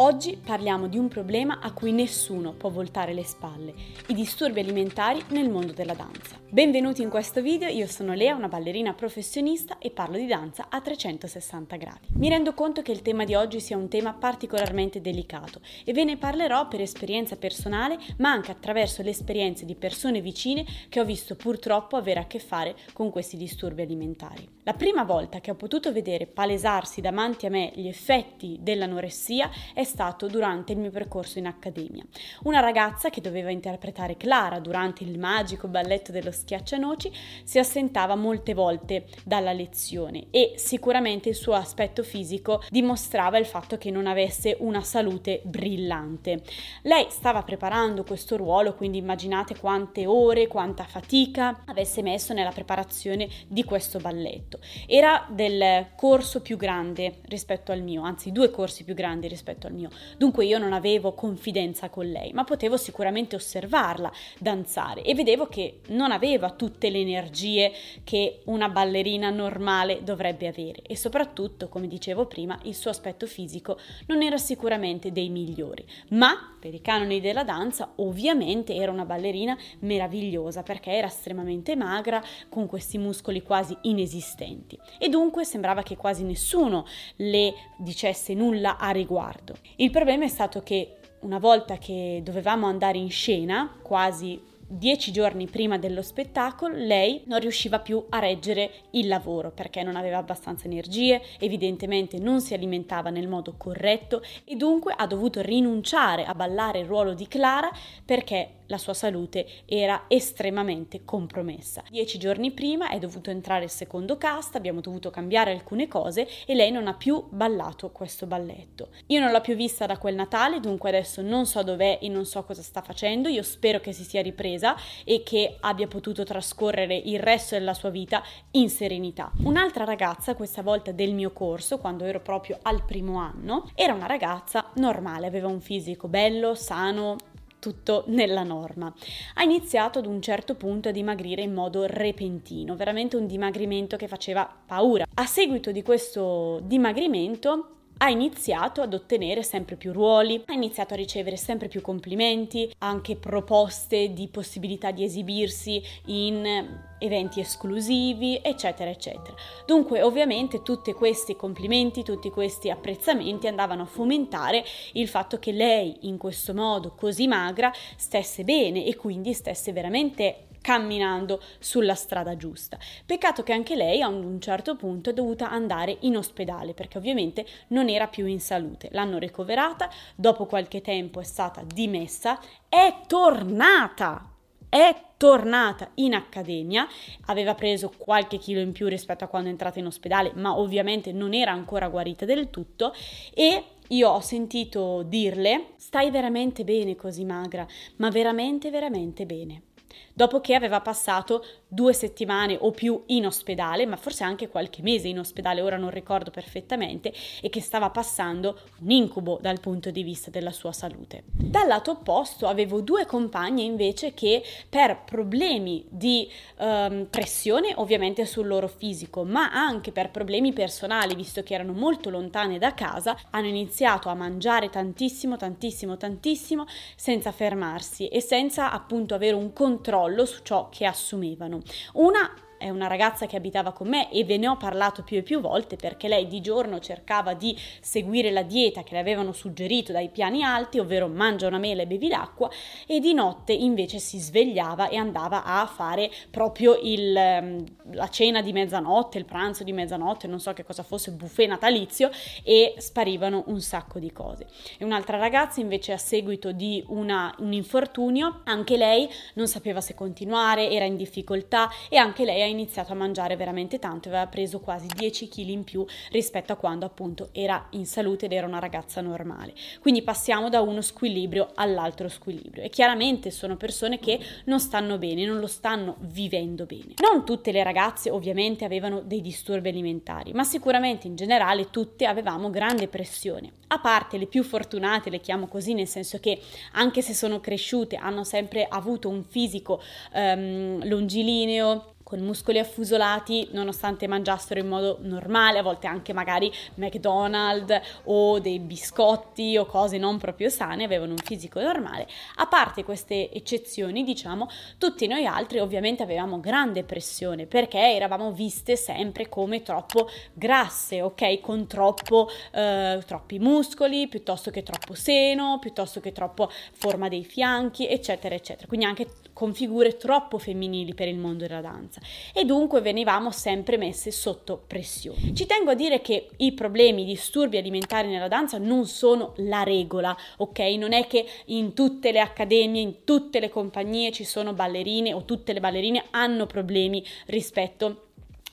Oggi parliamo di un problema a cui nessuno può voltare le spalle, i disturbi alimentari nel mondo della danza. Benvenuti in questo video, io sono Lea, una ballerina professionista e parlo di danza a 360 gradi. Mi rendo conto che il tema di oggi sia un tema particolarmente delicato e ve ne parlerò per esperienza personale, ma anche attraverso le esperienze di persone vicine che ho visto purtroppo avere a che fare con questi disturbi alimentari. La prima volta che ho potuto vedere palesarsi davanti a me gli effetti dell'anoressia è stato durante il mio percorso in accademia. Una ragazza che doveva interpretare Clara durante il magico balletto dello schiaccianoci si assentava molte volte dalla lezione e sicuramente il suo aspetto fisico dimostrava il fatto che non avesse una salute brillante. Lei stava preparando questo ruolo, quindi immaginate quante ore, quanta fatica avesse messo nella preparazione di questo balletto. Era del corso più grande rispetto al mio, anzi due corsi più grandi rispetto al mio. Dunque io non avevo confidenza con lei, ma potevo sicuramente osservarla danzare e vedevo che non aveva tutte le energie che una ballerina normale dovrebbe avere e soprattutto, come dicevo prima, il suo aspetto fisico non era sicuramente dei migliori, ma per i canoni della danza ovviamente era una ballerina meravigliosa perché era estremamente magra con questi muscoli quasi inesistenti. E dunque sembrava che quasi nessuno le dicesse nulla a riguardo. Il problema è stato che una volta che dovevamo andare in scena, quasi dieci giorni prima dello spettacolo lei non riusciva più a reggere il lavoro perché non aveva abbastanza energie, evidentemente non si alimentava nel modo corretto e dunque ha dovuto rinunciare a ballare il ruolo di Clara perché la sua salute era estremamente compromessa. Dieci giorni prima è dovuto entrare il secondo cast, abbiamo dovuto cambiare alcune cose e lei non ha più ballato questo balletto. Io non l'ho più vista da quel Natale, dunque adesso non so dov'è e non so cosa sta facendo, io spero che si sia ripresa e che abbia potuto trascorrere il resto della sua vita in serenità. Un'altra ragazza, questa volta del mio corso, quando ero proprio al primo anno, era una ragazza normale, aveva un fisico bello, sano, tutto nella norma. Ha iniziato ad un certo punto a dimagrire in modo repentino, veramente un dimagrimento che faceva paura. A seguito di questo dimagrimento ha iniziato ad ottenere sempre più ruoli, ha iniziato a ricevere sempre più complimenti, anche proposte di possibilità di esibirsi in eventi esclusivi, eccetera, eccetera. Dunque, ovviamente, tutti questi complimenti, tutti questi apprezzamenti andavano a fomentare il fatto che lei, in questo modo così magra, stesse bene e quindi stesse veramente camminando sulla strada giusta. Peccato che anche lei a un certo punto è dovuta andare in ospedale perché ovviamente non era più in salute. L'hanno ricoverata, dopo qualche tempo è stata dimessa, è tornata è tornata in accademia, aveva preso qualche chilo in più rispetto a quando è entrata in ospedale, ma ovviamente non era ancora guarita del tutto e io ho sentito dirle stai veramente bene così magra, ma veramente veramente bene dopo che aveva passato due settimane o più in ospedale, ma forse anche qualche mese in ospedale, ora non ricordo perfettamente, e che stava passando un incubo dal punto di vista della sua salute. Dal lato opposto avevo due compagne invece che per problemi di um, pressione ovviamente sul loro fisico, ma anche per problemi personali, visto che erano molto lontane da casa, hanno iniziato a mangiare tantissimo, tantissimo, tantissimo senza fermarsi e senza appunto avere un controllo controllo su ciò che assumevano. Una è una ragazza che abitava con me e ve ne ho parlato più e più volte perché lei di giorno cercava di seguire la dieta che le avevano suggerito dai piani alti, ovvero mangia una mela e bevi l'acqua, e di notte invece si svegliava e andava a fare proprio il, ehm, la cena di mezzanotte, il pranzo di mezzanotte, non so che cosa fosse, buffet natalizio e sparivano un sacco di cose. E un'altra ragazza invece a seguito di una, un infortunio, anche lei non sapeva se continuare, era in difficoltà e anche lei ha iniziato a mangiare veramente tanto, aveva preso quasi 10 kg in più rispetto a quando appunto era in salute ed era una ragazza normale. Quindi passiamo da uno squilibrio all'altro squilibrio e chiaramente sono persone che non stanno bene, non lo stanno vivendo bene. Non tutte le ragazze ovviamente avevano dei disturbi alimentari, ma sicuramente in generale tutte avevamo grande pressione. A parte le più fortunate, le chiamo così, nel senso che anche se sono cresciute hanno sempre avuto un fisico um, longilineo, con muscoli affusolati nonostante mangiassero in modo normale, a volte anche magari McDonald's o dei biscotti o cose non proprio sane, avevano un fisico normale. A parte queste eccezioni, diciamo, tutti noi altri ovviamente avevamo grande pressione perché eravamo viste sempre come troppo grasse, ok? Con troppo, eh, troppi muscoli, piuttosto che troppo seno, piuttosto che troppo forma dei fianchi, eccetera, eccetera. Quindi anche con figure troppo femminili per il mondo della danza e dunque venivamo sempre messe sotto pressione. Ci tengo a dire che i problemi, i disturbi alimentari nella danza non sono la regola, ok? Non è che in tutte le accademie, in tutte le compagnie ci sono ballerine o tutte le ballerine hanno problemi rispetto a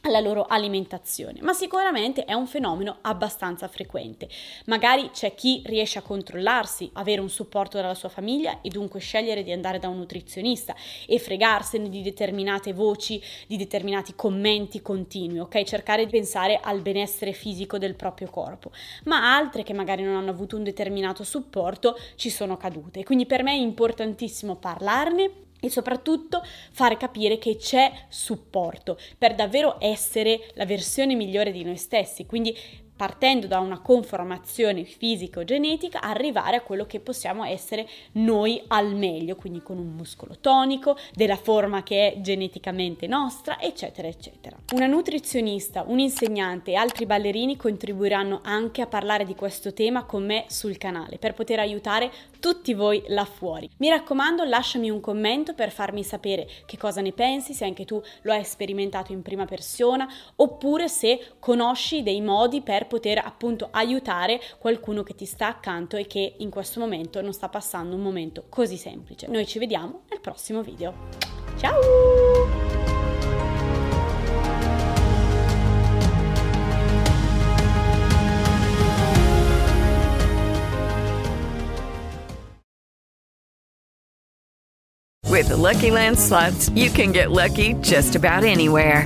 alla loro alimentazione, ma sicuramente è un fenomeno abbastanza frequente. Magari c'è chi riesce a controllarsi, avere un supporto dalla sua famiglia e dunque scegliere di andare da un nutrizionista e fregarsene di determinate voci, di determinati commenti continui, ok? Cercare di pensare al benessere fisico del proprio corpo. Ma altre che magari non hanno avuto un determinato supporto ci sono cadute. Quindi per me è importantissimo parlarne e soprattutto fare capire che c'è supporto per davvero essere la versione migliore di noi stessi. Quindi partendo da una conformazione fisico-genetica, arrivare a quello che possiamo essere noi al meglio, quindi con un muscolo tonico, della forma che è geneticamente nostra, eccetera, eccetera. Una nutrizionista, un insegnante e altri ballerini contribuiranno anche a parlare di questo tema con me sul canale per poter aiutare tutti voi là fuori. Mi raccomando, lasciami un commento per farmi sapere che cosa ne pensi, se anche tu lo hai sperimentato in prima persona, oppure se conosci dei modi poter appunto aiutare qualcuno che ti sta accanto e che in questo momento non sta passando un momento così semplice. Noi ci vediamo nel prossimo video. Ciao! With the Lucky Land slots, you can get lucky just about anywhere.